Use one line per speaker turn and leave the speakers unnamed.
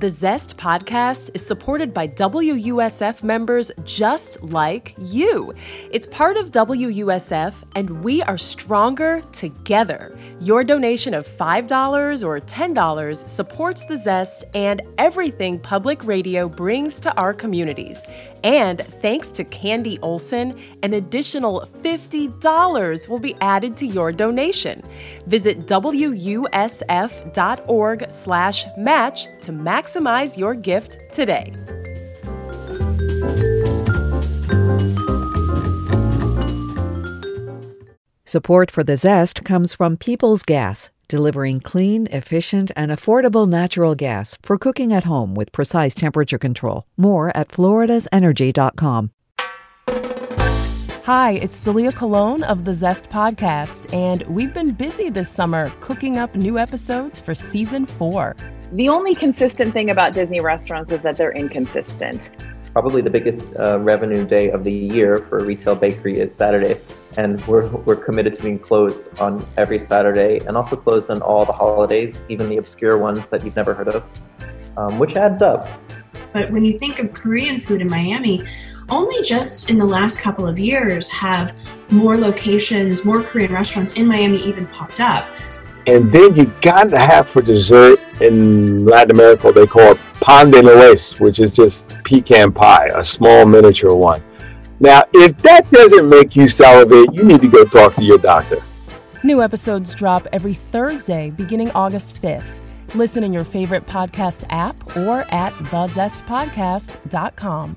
The Zest podcast is supported by WUSF members just like you. It's part of WUSF, and we are stronger together. Your donation of $5 or $10 supports The Zest and everything public radio brings to our communities. And thanks to Candy Olson, an additional $50 will be added to your donation. Visit wusf.org slash match to maximize your gift today.
Support for the Zest comes from Peoples Gas, delivering clean, efficient, and affordable natural gas for cooking at home with precise temperature control. More at floridasenergy.com.
Hi, it's Dalia Colon of the Zest Podcast, and we've been busy this summer cooking up new episodes for season four.
The only consistent thing about Disney restaurants is that they're inconsistent.
Probably the biggest uh, revenue day of the year for a retail bakery is Saturday, and we're, we're committed to being closed on every Saturday and also closed on all the holidays, even the obscure ones that you've never heard of, um, which adds up.
But when you think of Korean food in Miami, only just in the last couple of years have more locations, more Korean restaurants in Miami even popped up.
And then you got to have for dessert in Latin America, they call it pan de nuez, which is just pecan pie, a small miniature one. Now, if that doesn't make you salivate, you need to go talk to your doctor.
New episodes drop every Thursday beginning August 5th. Listen in your favorite podcast app or at thezestpodcast.com.